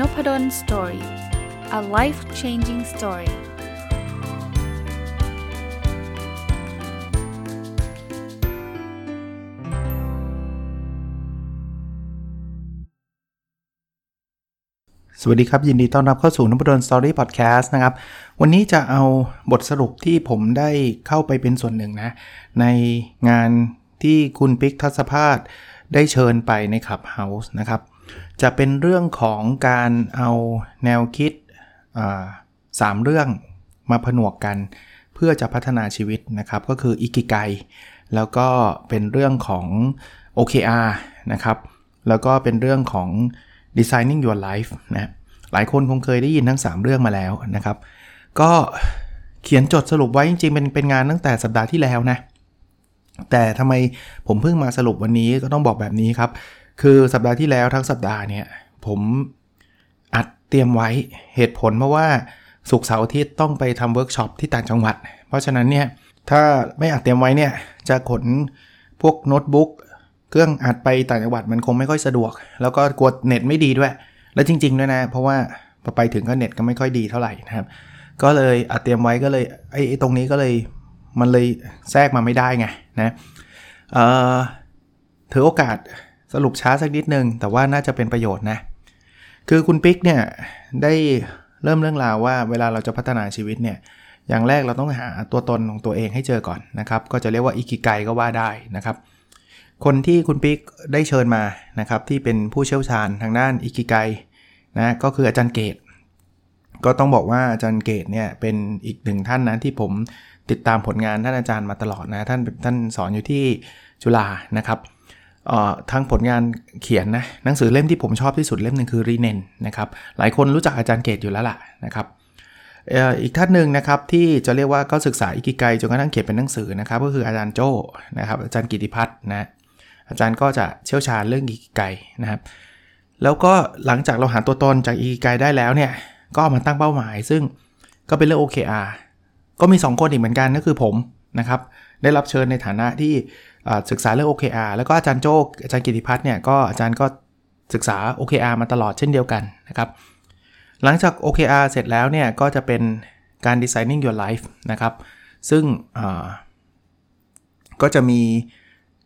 Nopadol story a life changing story สวัสดีครับ ยินดีต้อนรับเข้าสู่นพดล story พอดแคสต์นะครับ วันนี้จะเอาบทสรุปที่ผมได้เข้าไปเป็นส่วนหนึ่งนะ ในงานที่คุณปิ๊กทัศภาสได้เชิญไปในขับเฮาส์นะครับ จะเป็นเรื่องของการเอาแนวคิดสามเรื่องมาผนวกกัน เพื่อจะพัฒนาชีวิตนะครับ ก็คืออิกิไกแล้วก็เป็นเรื่องของ OKR นะครับ แล้วก็เป็นเรื่องของ designing your life นะหลายคนคงเคยได้ยินทั้ง 3 เรื่องมาแล้วนะครับ ก็เขียนจดสรุปไว้จริงๆเป็นเป็นงานตั้งแต่สัปดาห์ที่แล้วนะ แต่ทำไมผมเพิ่งมาสรุปวันนี้ก็ต้องบอกแบบนี้ครับ คือสัปดาห์ที่แล้วทั้งสัปดาห์เนี่ยผมอัดเตรียมไว้เหตุผลเพราะว่าศุกร์เสาร์อาทิตย์ต้องไปทำเวิร์กช็อปที่ต่างจังหวัด เพราะฉะนั้นเนี่ยถ้าไม่อัดเตรียมไว้เนี่ยจะขนพวกโน้ตบุ๊กเครื่องอัดไปต่างจังหวัดมันคงไม่ค่อยสะดวก แล้วก็กลัวเน็ตไม่ดีด้วย และจริงๆด้วยนะ เพราะว่าพอไปถึงก็เน็ตก็ไม่ค่อยดีเท่าไหร่นะครับ ก็เลยอัดเตรียมไว้ก็เลยไอ้ตรงนี้ก็เลยมันเลยแทรกมาไม่ได้ไงนะเอ่อถือโอกาส สรุปช้าสักนิดนึง แต่ว่าน่าจะเป็นประโยชน์นะ คือคุณปิ๊กเนี่ยได้เริ่มเรื่องราวว่าเวลาเราจะพัฒนาชีวิตเนี่ยอย่างแรกเราต้องหาตัวตนของตัวเองให้เจอก่อนนะครับ ก็จะเรียกว่าอิกิไกก็ว่าได้นะครับ คนที่คุณปิ๊กได้เชิญมานะครับที่เป็นผู้เชี่ยวชาญทางด้านอิกิไกนะก็คืออาจารย์เกตก็ต้องบอกว่าอาจารย์เกตเนี่ยเป็นอีกหนึ่งท่านนะที่ผมติดตามผลงานท่านอาจารย์มาตลอดนะท่านท่านสอนอยู่ที่จุฬานะครับ ทั้งผลงานเขียนนะหนังสือเล่มที่ผมชอบที่สุดเล่มหนึ่งคือรีเนนนะครับหลายคนรู้จักอาจารย์เกตอยู่แล้วล่ะนะครับอีกท่านหนึ่งนะครับที่จะเรียกว่าก็ศึกษาอิกิไกจนกระทั่งเขียนเป็นหนังสือนะครับก็คืออาจารย์โจ้นะครับอาจารย์กิติพัฒน์นะอาจารย์ก็จะเชี่ยวชาญเรื่องอิกิไกนะครับแล้วก็หลังจากเราหาตัวตนจากอิกิไกได้แล้วเนี่ยก็มาตั้งเป้าหมาย ซึ่งก็เป็นเรื่อง OKR ก็มี 2 คนอีกเหมือนกันก็คือผมนะครับได้รับเชิญในฐานะที่ ศึกษาเรื่อง OKR แล้วก็อาจารย์โจกอาจารย์กิติพัฒน์เนี่ยก็อาจารย์ก็ศึกษา OKR มาตลอดเช่นเดียวกันนะครับ หลังจาก OKR เสร็จแล้วเนี่ยก็จะเป็นการ designing your life นะครับ ซึ่งก็จะมี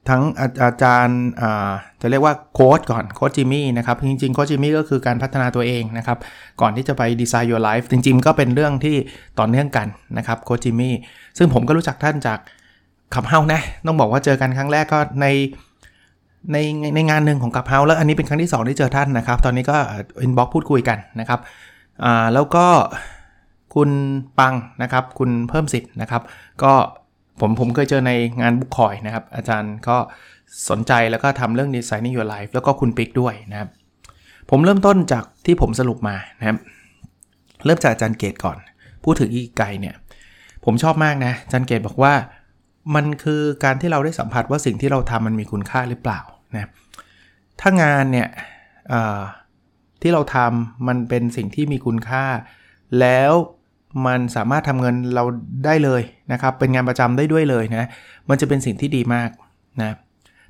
ทั้งอาจารย์จะเรียกว่าโค้ชก่อนโค้ชจิมมี่นะครับ จริงๆโค้ชจิมมี่ก็คือการพัฒนาตัวเองนะครับ ก่อนที่จะไป design your life จริงๆ ก็เป็นเรื่องที่ต่อเนื่องกันนะครับโค้ชจิมมี่ซึ่งผมก็รู้จักท่านจาก Clubhouse นะ ต้องบอกว่าเจอกันครั้งแรกก็ในในในงานหนึ่งของ Clubhouse แล้วอันนี้เป็นครั้งที่ 2 ที่เจอท่านนะครับ ตอนนี้ก็ inbox พูดคุยกันนะครับอ่าแล้วก็คุณปังนะครับ คุณเพิ่มสิทธิ์นะครับ ก็ผมผมเคยเจอในงานบุคคอยนะครับ อาจารย์ก็สนใจแล้วก็ทำเรื่อง Designing Your Life แล้วก็คุณปิ๊กด้วยนะครับ ผมเริ่มต้นจากที่ผมสรุปมานะครับ เริ่มจากอาจารย์เกตก่อน พูดถึงอีกไกเนี่ย ผมชอบมากนะอาจารย์เกตบอกว่า มันคือการที่เราได้สัมผัสว่าสิ่งที่เราทำมันมีคุณค่าหรือเปล่านะถ้างานเนี่ยที่เราทำมันเป็นสิ่งที่มีคุณค่า แล้วมันสามารถทำเงินเราได้เลยนะครับ เป็นงานประจำได้ด้วยเลยนะมันจะเป็นสิ่งที่ดีมากนะ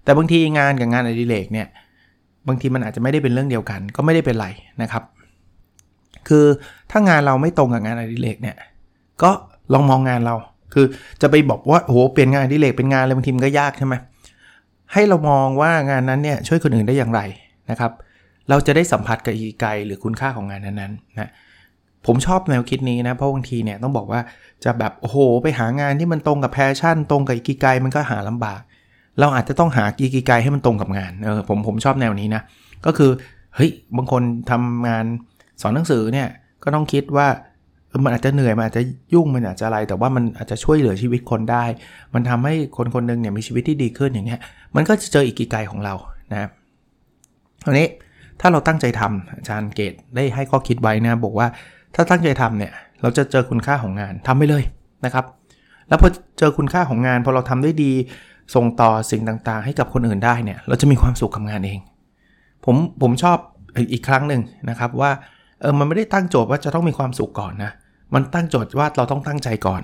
แต่บางทีงานกับงานอดิเรกเนี่ยบางทีมันอาจจะไม่ได้เป็นเรื่องเดียวกัน ก็ไม่ได้เป็นไรนะครับ คือถ้างานเราไม่ตรงกับงานอดิเรกเนี่ยก็ลองมองงานเรา คือจะไปบอกว่าโหเปลี่ยนงานดิเลกเป็นงานอะไรบางทีมันก็ยากใช่ไหมให้เรามองว่างานนั้นเนี่ยช่วยคนอื่นได้อย่างไรนะครับ เราจะได้สัมผัสกับอีกไกหรือคุณค่าของงานนั้นๆนะผมชอบแนวคิดนี้นะ เพราะบางทีเนี่ยต้องบอกว่าจะแบบโอ้โหไปหางานที่มันตรงกับแพชชั่น ตรงกับอีกิไกมันก็หาลำบาก เราอาจจะต้องหาอีกิไกให้มันตรงกับงานเออผมผมชอบแนวนี้นะก็คือเฮ้ยบางคนทำงานสอนหนังสือเนี่ยก็ต้องคิดว่า มันอาจจะเหนื่อยมันอาจจะยุ่งมันอาจจะอะไร แต่ว่ามันอาจจะช่วยเหลือชีวิตคนได้ มันทำให้คนคนนึงเนี่ยมีชีวิตที่ดีขึ้นอย่างเงี้ยมันก็จะเจออีกกีไกของเรานะครับทีนี้ถ้าเราตั้งใจทำอาจารย์เกตได้ให้ข้อคิดไว้นะบอกว่าถ้าตั้งใจทำเนี่ยเราจะเจอคุณค่าของงานทำไปเลยนะครับ แล้วพอเจอคุณค่าของงานพอเราทำได้ดีส่งต่อสิ่งต่างๆ ให้กับคนอื่นได้เนี่ยเราจะมีความสุขกับงานเอง ผมผมชอบอีกครั้งหนึ่งนะครับว่าเออมันไม่ได้ตั้งโจทย์ว่าจะต้องมีความสุขก่อนนะ มันตั้งโจทย์ว่าเราต้องตั้งใจก่อน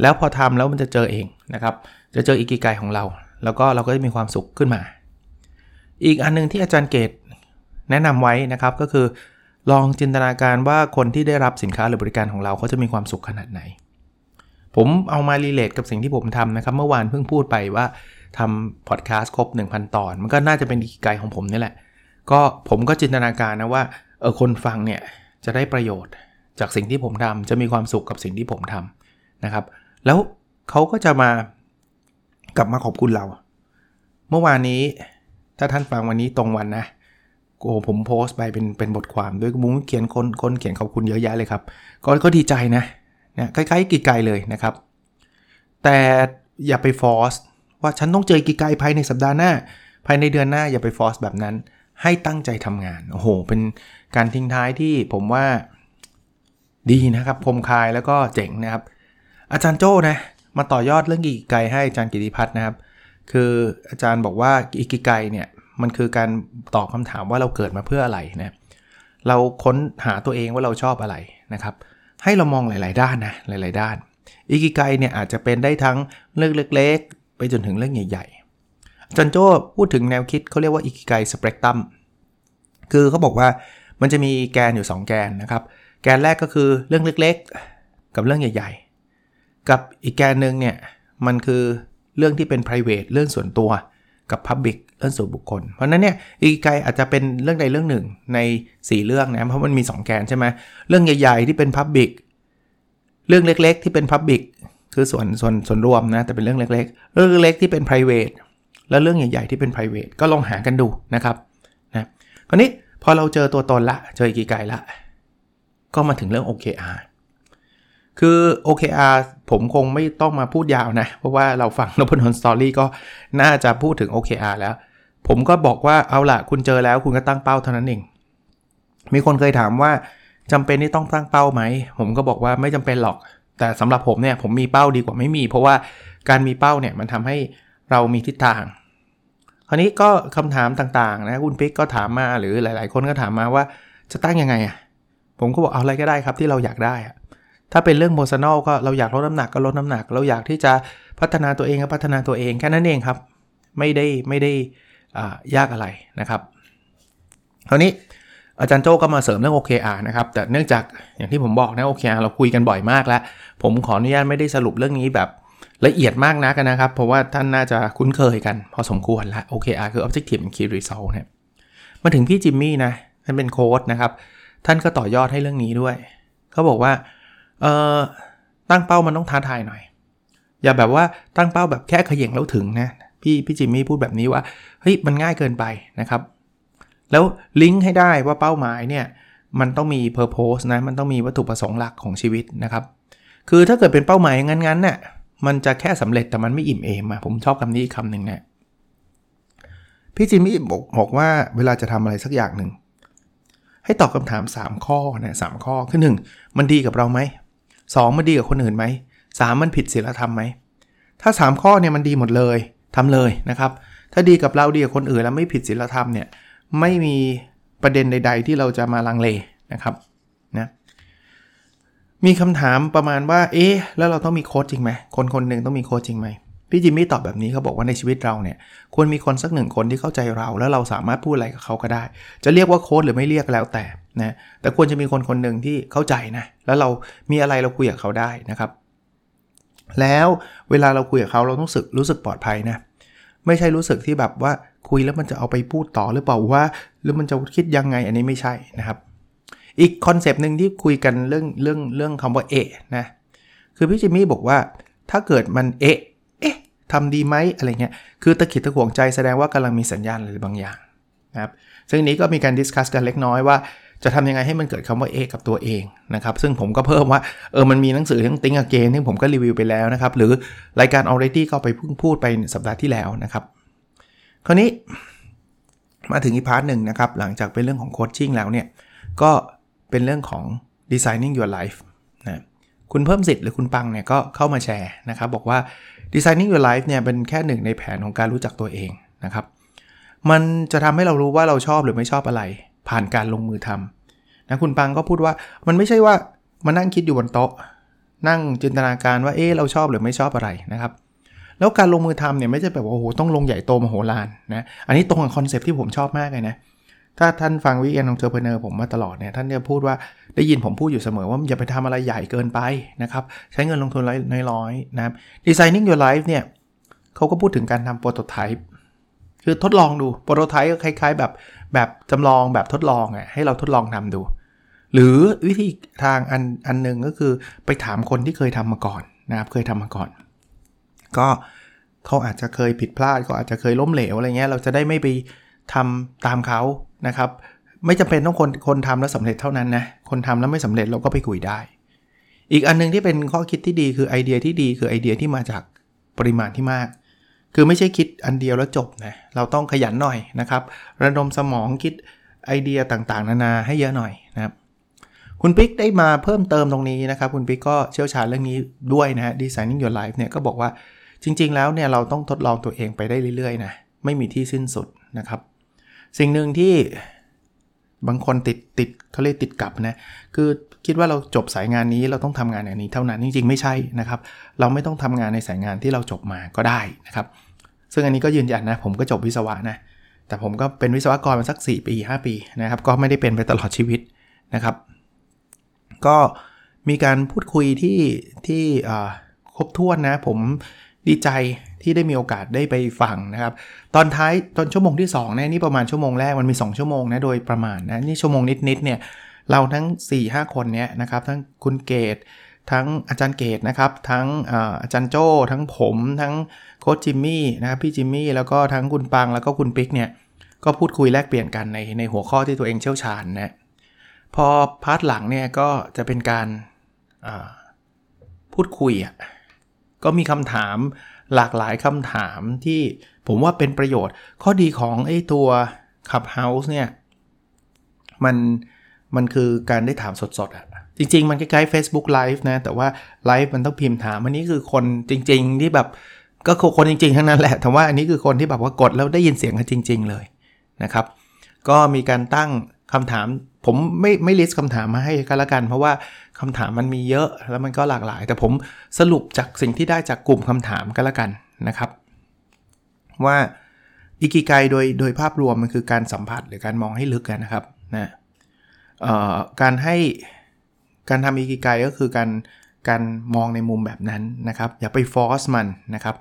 แล้วพอทำแล้วมันจะเจอเองนะครับ จะเจออิคิไกของเรา แล้วก็เราก็จะมีความสุขขึ้นมา อีกอันนึงที่อาจารย์เกตแนะนำไว้นะครับก็คือ ลองจินตนาการว่าคนที่ได้รับสินค้าหรือบริการของเราเขาจะมีความสุขขนาดไหน ผมเอามา relate กับสิ่งที่ผมทำนะครับ เมื่อวานเพิ่งพูดไปว่าทำพอดแคสต์ครบ 1,000 ตอน มันก็น่าจะเป็นอิคิไกของผมนี่แหละ ก็ผมก็จินตนาการนะว่าเออคนฟังเนี่ยจะได้ประโยชน์ จากสิ่งที่ผมทำจะมีความสุขกับสิ่งที่ผมทำนะครับ แล้วเขาก็จะมากลับมาขอบคุณเรา เมื่อวานนี้ถ้าท่านฟังวันนี้ตรงวันนะโอ้ผมโพสต์ไปเป็นเป็นบทความด้วยมุ้งเขียนคนคนเขียนขอบคุณเยอะแยะเลยครับ ก็ก็ดีใจนะเนี่ยใกล้ๆกีไกลเลยนะครับ แต่อย่าไปฟอสว่าฉันต้องเจอกีไกลภายในสัปดาห์หน้า ภายในเดือนหน้าอย่าไปฟอสแบบนั้น ให้ตั้งใจทำงาน โอ้โห เป็นการทิ้งท้ายที่ผมว่า ดีนะครับคมคายแล้วก็เจ๋งนะครับ อาจารย์โจ้นะมาต่อยอดเรื่องกีไกให้อาจารย์กิติพัฒน์นะครับ คืออาจารย์บอกว่าอิกิไกเนี่ยมันคือการตอบคำถามว่าเราเกิดมาเพื่ออะไรนะเราค้นหาตัวเองว่าเราชอบอะไรนะครับ ให้เรามองหลาย ๆ ด้านนะหลาย ๆ ด้านอิกิไกเนี่ยอาจจะเป็นได้ทั้งเรื่องเล็ก ๆ ไปจนถึงเรื่องใหญ่ ๆ จันโจ้พูดถึงแนวคิดเขาเรียกว่าอิกิไกสเปกตรัมคือเขาบอกว่ามันจะมีแกนอยู่ 2 แกนนะครับ แกนแรกก็คือเรื่องเล็กๆ กับเรื่องใหญ่ ๆ กับอีกแกนหนึ่งเนี่ยมันคือเรื่องที่เป็น private เรื่องส่วนตัวกับ Public เรื่องส่วนบุคคล เพราะนั้นเนี่ยอีกไกอาจจะเป็นเรื่องใดเรื่องหนึ่งใน 4 เรื่องนะเพราะมันมี 2 แกนใช่ไหมเรื่องใหญ่ ๆ ที่เป็น Public เรื่องเล็ก ๆ ที่เป็น Public คือส่วนส่วนส่วนรวมนะแต่เป็นเรื่องเล็ก ๆ เรื่องเล็กที่เป็น private แล้วเรื่องใหญ่ ๆ ที่เป็น private ก็ลองหากันดูนะครับนะคราวนี้พอเราเจอตัวตนละเจออีกไกละ ก็มาถึงเรื่อง OKR คือ OKR ผมคงไม่ต้องมาพูดยาวนะ เพราะว่าเราฟังนพนนสตอรี่ก็น่าจะพูดถึง OKR แล้ว ผมก็บอกว่าเอาล่ะ คุณเจอแล้วคุณก็ตั้งเป้าเท่านั้นเอง มีคนเคยถามว่าจำเป็นที่ต้องตั้งเป้าไหม ผมก็บอกว่าไม่จำเป็นหรอก แต่สำหรับผมเนี่ยผมมีเป้าดีกว่าไม่มี เพราะว่าการมีเป้าเนี่ยมันทำให้เรามีทิศทาง คราวนี้ก็คำถามต่างๆนะคุณปิ๊กก็ถามมาหรือหลาย ๆ คนก็ถามมาว่าจะตั้งยังไงอะ ผมก็บอกเอาอะไรก็ได้ครับที่เราอยากได้อะถ้าเป็นเรื่องโมชั่นอลก็เราอยากลดน้ำหนักก็ลดน้ำหนัก เราอยากที่จะพัฒนาตัวเองก็พัฒนาตัวเองแค่นั้นเองครับ ไม่ได้ไม่ได้ยากอะไรนะครับคราวนี้อาจารย์โจ้ก็มาเสริมเรื่อง OKR นะครับ แต่เนื่องจากอย่างที่ผมบอกนะ OKR เราคุยกันบ่อยมากแล้ว ผมขออนุญาตไม่ได้สรุปเรื่องนี้แบบละเอียดมากนักนะครับ เพราะว่าท่านน่าจะคุ้นเคยกัน พอสมควรแล้ว OKR คือ Objective and Key Result เนี่ยมาถึงพี่จิมมี่นะท่านเป็นโค้ดนะครับ ท่านก็ต่อยอดให้เรื่องนี้ด้วย เขาบอกว่า เอ่อตั้งเป้ามันต้องท้าทายหน่อย อย่าแบบว่าตั้งเป้าแบบแค่ขย่งแล้วถึงนะ พี่พี่จิมมี่พูดแบบนี้ว่า เฮ้ย มันง่ายเกินไปนะครับ แล้วลิงก์ให้ได้ว่าเป้าหมายเนี่ย มันต้องมี Purpose นะ มันต้องมีวัตถุประสงค์หลักของชีวิตนะครับ คือถ้าเกิดเป็นเป้าหมายงั้นๆเนี่ยมันจะแค่สำเร็จแต่มันไม่อิ่มเอมอะผมชอบคำนี้คำหนึ่งเนี่ยพี่จิมมี่บอกบอกว่าเวลาจะทำอะไรสักอย่างหนึ่ง ให้ตอบคำถาม 3 ข้อนะสข้อคือ1มันดีกับเราไหม2มันดีกับคนอื่นไหม3มันผิดศีลธรรมไหมถ้า 3 ข้อเนี่ยมันดีหมดเลยทำเลยนะครับ ถ้าดีกับเราดีกับคนอื่นแล้วไม่ผิดศีลธรรมเนี่ยไม่มีประเด็นใด ๆ ที่เราจะมาลังเลนะครับนะมีคำถามประมาณว่าเอ๊ะแล้วเราต้องมีโค้ชจริงไหมคนคนหนึ่งต้องมีโค้ชจริงไหม พี่จิมมี่ตอบแบบนี้เขาบอกว่าในชีวิตเราเนี่ยควรมีคนสักหนึ่งคนที่เข้าใจเรา แล้วเราสามารถพูดอะไรกับเขาก็ได้ จะเรียกว่าโค้ดหรือไม่เรียกแล้วแต่นะแต่ควรจะมีคนคนหนึ่งที่เข้าใจนะแล้วเรามีอะไรเราคุยกับเขาได้นะครับ แล้วเวลาเราคุยกับเขาเราต้องสึกรู้สึกปลอดภัยนะไม่ใช่รู้สึกที่แบบว่าคุยแล้วมันจะเอาไปพูดต่อหรือเปล่าว่า หรือมันจะคิดยังไงอันนี้ไม่ใช่นะครับ อีกคอนเซปต์หนึ่งที่คุยกันเรื่องเรื่องเรื่องคำว่าเอะนะคือพี่จิมมี่บอกว่าถ้าเกิดมันเอะ ทำดีไหมอะไรเงี้ย คือตะขิดตะขวงใจแสดงว่ากำลังมีสัญญาณอะไรบางอย่างนะครับ ซึ่งนี้ก็มีการ discuss กันเล็กน้อยว่าจะทำยังไงให้มันเกิดคำว่า A กับตัวเองนะครับ ซึ่งผมก็เพิ่มว่า เออ มันมีหนังสือ Think Again ที่ผมก็รีวิวไปแล้วนะครับ หรือรายการ already ก็ไปเพิ่งพูดไปสัปดาห์ที่แล้วนะครับ คราวนี้มาถึงอีก part หนึ่งนะครับ หลังจากเป็นเรื่องของ coaching แล้วเนี่ย ก็เป็นเรื่องของ designing your life นะ คุณเพิ่มสิทธิ์หรือคุณปังเนี่ยก็เข้ามาแชร์นะครับ บอกว่า Designing Your Life เนี่ยเป็นแค่หนึ่งในแผนของการรู้จักตัวเองนะครับ มันจะทำให้เรารู้ว่าเราชอบหรือไม่ชอบอะไร ผ่านการลงมือทำนะคุณปังก็พูดว่ามันไม่ใช่ว่ามานั่งคิดอยู่บนโต๊ะ นั่งจินตนาการว่าเอ๊เราชอบหรือไม่ชอบอะไรนะครับ แล้วการลงมือทำเนี่ยไม่ใช่แบบว่าโอ้โหต้องลงใหญ่โตมโหฬารนะอันนี้ตรงกับ concept ที่ผมชอบมากเลยนะ ถ้าท่านฟังวิเอน entrepreneur ผมมาตลอดเนี่ยท่านจะพูดว่าได้ยินผมพูดอยู่เสมอว่าอย่าไปทำอะไรใหญ่เกินไปนะครับ ใช้เงินลงทุนน้อยๆนะครับ Designing Your Life เนี่ยเขาก็พูดถึงการทำโปรโตไทป์คือทดลองดูโปรโตไทป์ก็คล้ายๆ แบบแบบจำลองแบบทดลองอะให้เราทดลองทำดู หรือวิธีทางอันอันหนึ่งก็คือไปถามคนที่เคยทำมาก่อนนะครับเคยทำมาก่อน ก็เขาอาจจะเคยผิดพลาดก็อาจจะเคยล้มเหลวอะไรเงี้ยเราจะได้ไม่ไป ทำตามเขานะครับ ไม่จำเป็นต้องคนคนทำแล้วสำเร็จเท่านั้นนะ คนทำแล้วไม่สำเร็จเราก็ไปคุยได้ อีกอันนึงที่เป็นข้อคิดที่ดีคือไอเดียที่ดีคือไอเดียที่มาจากปริมาณที่มาก คือไม่ใช่คิดอันเดียวแล้วจบนะ เราต้องขยันหน่อยนะครับ ระดมสมองคิดไอเดียต่างๆ นานาให้เยอะหน่อยนะครับคุณปิ๊กได้มาเพิ่มเติมตรงนี้นะครับ คุณปิ๊กก็เชี่ยวชาญเรื่องนี้ด้วยนะฮะ Designing Your Life เนี่ยก็บอกว่าจริงๆแล้วเนี่ยเราต้องทดลองตัวเองไปได้เรื่อยๆนะไม่มีที่สิ้นสุดนะครับ สิ่งหนึ่งที่บางคนติดติดเขาเรียกติดกับนะ คือคิดว่าเราจบสายงานนี้เราต้องทำงานอย่างนี้เท่านั้นจริงๆไม่ใช่นะครับ เราไม่ต้องทำงานในสายงานที่เราจบมาก็ได้นะครับ ซึ่งอันนี้ก็ยืนยันนะ ผมก็จบวิศวะนะ แต่ผมก็เป็นวิศวกรมาสัก 4 ปี 5 ปีนะครับ ก็ไม่ได้เป็นไปตลอดชีวิตนะครับ ก็มีการพูดคุยที่ที่ครบถ้วนนะ ผม ดีใจที่ได้มีโอกาสได้ไปฟังนะครับ ตอนท้ายตอนชั่วโมงที่2เนี่ยนี่ประมาณชั่วโมงแรกมันมี 2 ชั่วโมงนะโดยประมาณนะนี่ชั่วโมงนิดๆเนี่ยเราทั้ง 4-5 คนเนี้ยนะครับทั้งคุณเกตทั้งอาจารย์เกตนะครับ ทั้งอาจารย์โจ้ทั้งผม ทั้งโค้ชจิมมี่นะครับพี่จิมมี่แล้วก็ทั้งคุณปังแล้วก็คุณปิ๊กเนี่ยก็พูดคุยแลกเปลี่ยนกันในในหัวข้อที่ตัวเองเชี่ยวชาญนะพอ part หลังเนี่ยก็จะเป็นการพูดคุยอะ ก็มีคำถามหลากหลายคำถามที่ผมว่าเป็นประโยชน์ ข้อดีของไอ้ตัว Clubhouse เนี่ย มันมันคือการได้ถามสดๆอะจริง ๆ มันคล้ๆ Facebook Live นะ แต่ว่าไลฟ์มันต้องพิมพ์ถามอันนี้คือคนจริง ๆ ที่แบบก็คนจริง ๆ ทั้งนั้นแหละ แต่ว่าอันนี้คือคนที่แบบว่ากดแล้วได้ยินเสียงกันจริง ๆ เลยนะครับ ก็มีการตั้งคำถาม ผมไม่ไม่ลิสต์คำถามมาให้ก็แล้วกัน เพราะว่าคำถามมันมีเยอะแล้วมันก็หลากหลาย แต่ผมสรุปจากสิ่งที่ได้จากกลุ่มคำถามก็แล้วกันนะครับ ว่าอิกิไกโดยโดยภาพรวมมันคือการสัมผัสหรือการมองให้ลึกกันนะครับนะการให้การทำอิกิไกก็คือการการมองในมุมแบบนั้นนะครับ อย่าไปฟอร์สมันนะครับ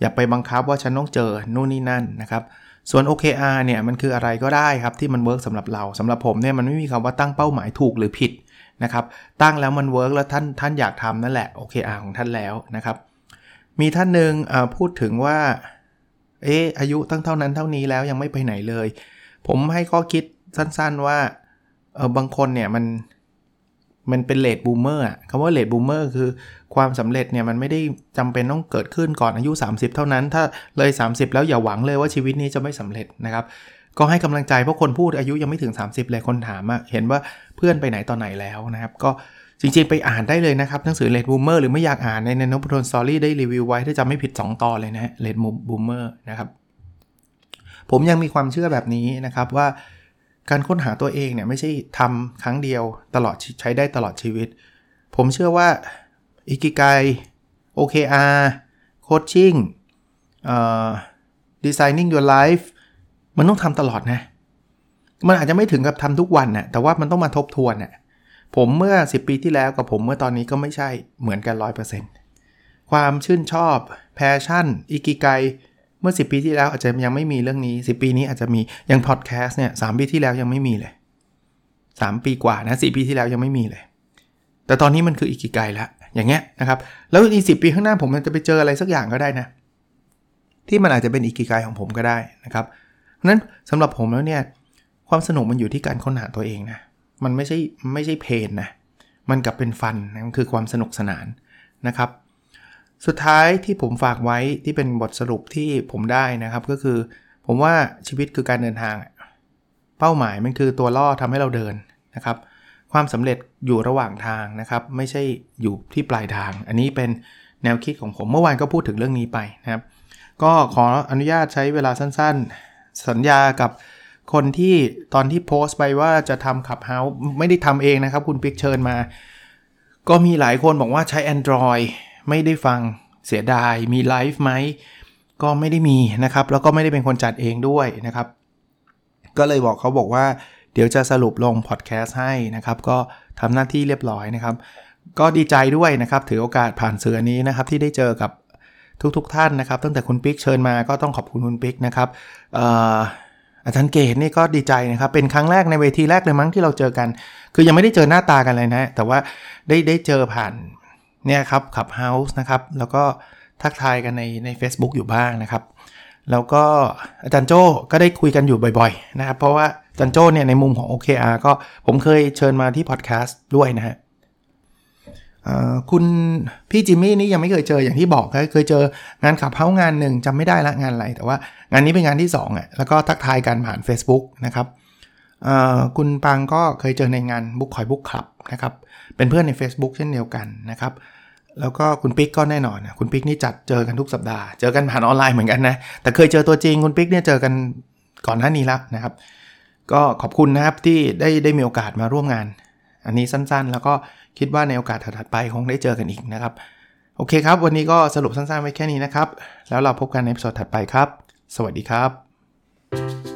อย่าไปบังคับว่าฉันต้องเจอนู่นนี่นั่นนะครับ ส่วน OKR เนี่ยมันคืออะไรก็ได้ครับที่มัน work สำหรับเราสำหรับผมเนี่ยมันไม่มีคำว่าตั้งเป้าหมายถูกหรือผิดนะครับตั้งแล้วมัน work แล้วท่านท่านอยากทำนั่นแหละ OKR ของท่านแล้วนะครับมีท่านหนึ่งพูดถึงว่าเอออายุตั้งเท่านั้นเท่านี้แล้วยังไม่ไปไหนเลย ผมให้ข้อคิดสั้นๆว่าเออบางคนเนี่ยมัน มันเป็น late bloomer อะคำว่า late bloomer คือความสำเร็จเนี่ยมันไม่ได้จำเป็นต้องเกิดขึ้นก่อนอายุ 30 เท่านั้น ถ้าเลย 30 แล้วอย่าหวังเลยว่าชีวิตนี้จะไม่สำเร็จนะครับ ก็ให้กำลังใจเพราะคนพูดอายุยังไม่ถึง 30 เลยคนถามอะเห็นว่าเพื่อนไปไหนตอนไหนแล้วนะครับ ก็จริงๆ ไปอ่านได้เลยนะครับหนังสือ Late Bloomers หรือไม่อยากอ่านในนพดลสตอรี่ได้รีวิวไว้ถ้าจำไม่ผิด 2 ตอนเลยนะ Late Bloomers นะครับผมยังมีความเชื่อแบบนี้นะครับว่า การค้นหาตัวเองเนี่ยไม่ใช่ทำครั้งเดียวตลอดใช้ได้ตลอดชีวิต ผมเชื่อว่าอิกิไก OKR Coaching เอ่อ Designing Your Life มันต้องทำตลอดนะ มันอาจจะไม่ถึงกับทำทุกวันนะ่ะแต่ว่ามันต้องมาทบทวนนะ่ะผมเมื่อ 10 ปีที่แล้วกับผมเมื่อตอนนี้ก็ไม่ใช่เหมือนกัน 100%ความชื่นชอบ passion อิกิไก เมื่อ 10 ปีที่แล้วอาจจะยังไม่มีเรื่องนี้ 10 ปีนี้อาจจะมีอย่างพอดแคสต์เนี่ยสิบปีที่แล้วยังไม่มีเลย 3 ปีกว่านะสปีที่แล้วยังไม่มีเลย แต่ตอนนี้มันคืออีกกี่ไกลแล้วอย่างเงี้ยนะครับ แล้วอีกสิปีข้างหน้าผมมันจะไปเจออะไรสักอย่างก็ได้นะ ที่มันอาจจะเป็นอีกกี่ไกลของผมก็ได้นะครับเพราะนั้นสำหรับผมแล้วเนี่ยความสนุกมันอยู่ที่การค้นหาตัวเองนะมันไม่ใช่ไม่ใช่เพนนะมันกลับเป็นฟันนะมันคือความสนุกสนานนะครับ สุดท้ายที่ผมฝากไว้ที่เป็นบทสรุปที่ผมได้นะครับก็คือ ผมว่าชีวิตคือการเดินทาง เป้าหมายมันคือตัวล่อทำให้เราเดินนะครับ ความสำเร็จอยู่ระหว่างทางนะครับ ไม่ใช่อยู่ที่ปลายทาง อันนี้เป็นแนวคิดของผมเมื่อวานก็พูดถึงเรื่องนี้ไปนะครับ ก็ขออนุญาตใช้เวลาสั้นๆ สัญญากับคนที่ตอนที่โพสต์ไปว่าจะทำขับเฮาส์ไม่ได้ทำเองนะครับ คุณปิ๊กเชิญมา ก็มีหลายคนบอกว่าใช้ Android ไม่ได้ฟังเสียดายมีไลฟ์ไหมก็ไม่ได้มีนะครับ แล้วก็ไม่ได้เป็นคนจัดเองด้วยนะครับ ก็เลยบอกเขาบอกว่า เดี๋ยวจะสรุปลงพอดแคสต์ให้นะครับ ก็ทำหน้าที่เรียบร้อยนะครับ ก็ดีใจด้วยนะครับ ถือโอกาสผ่านสื่อนี้นะครับ ที่ได้เจอกับทุกๆท่านนะครับ ตั้งแต่คุณปิ๊กเชิญมาก็ต้องขอบคุณคุณปิ๊กนะครับอาจารย์เกตนี่ก็ดีใจนะครับ เป็นครั้งแรกในเวทีแรกเลยมั้งที่เราเจอกัน คือยังไม่ได้เจอหน้าตากันเลยนะ แต่ว่าได้ได้เจอผ่าน เนี่ยครับขับเฮาส์นะครับ แล้วก็ทักทายกันในใน Facebook อยู่บ้างนะครับ แล้วก็อาจารย์โจ้ก็ได้คุยกันอยู่บ่อยๆนะครับ เพราะว่าอาจารย์โจ้เนี่ยในมุมของ OKR ก็ผมเคยเชิญมาที่พอดแคสต์ด้วยนะฮะคุณพี่จิมมี่นี่ยังไม่เคยเจออย่างที่บอกเคยเจองานขับเฮ้างานหนึ่งจำไม่ได้ละงานอะไร แต่ว่างานนี้เป็นงานที่2อะแล้วก็ทักทายกันผ่าน Facebook นะครับคุณปังก็เคยเจอในงานบุ๊กคอยบุ๊กคลับนะครับเป็นเพื่อนใน Facebook เช่นเดียวกันนะครับ แล้วก็คุณปิ๊กก็แน่นอนนะคุณปิ๊กนี่จัดเจอกันทุกสัปดาห์ เจอกันผ่านออนไลน์เหมือนกันนะ แต่เคยเจอตัวจริงคุณปิ๊กเนี่ยเจอกันก่อนหน้านี้แล้วนะครับ ก็ขอบคุณนะครับที่ได้ได้มีโอกาสมาร่วมงาน อันนี้สั้นๆ แล้วก็คิดว่าในโอกาสถัดไปคงได้เจอกันอีกนะครับ โอเคครับ วันนี้ก็สรุปสั้นๆไว้แค่นี้นะครับ แล้วเราพบกันในสดถัดไปครับ สวัสดีครับ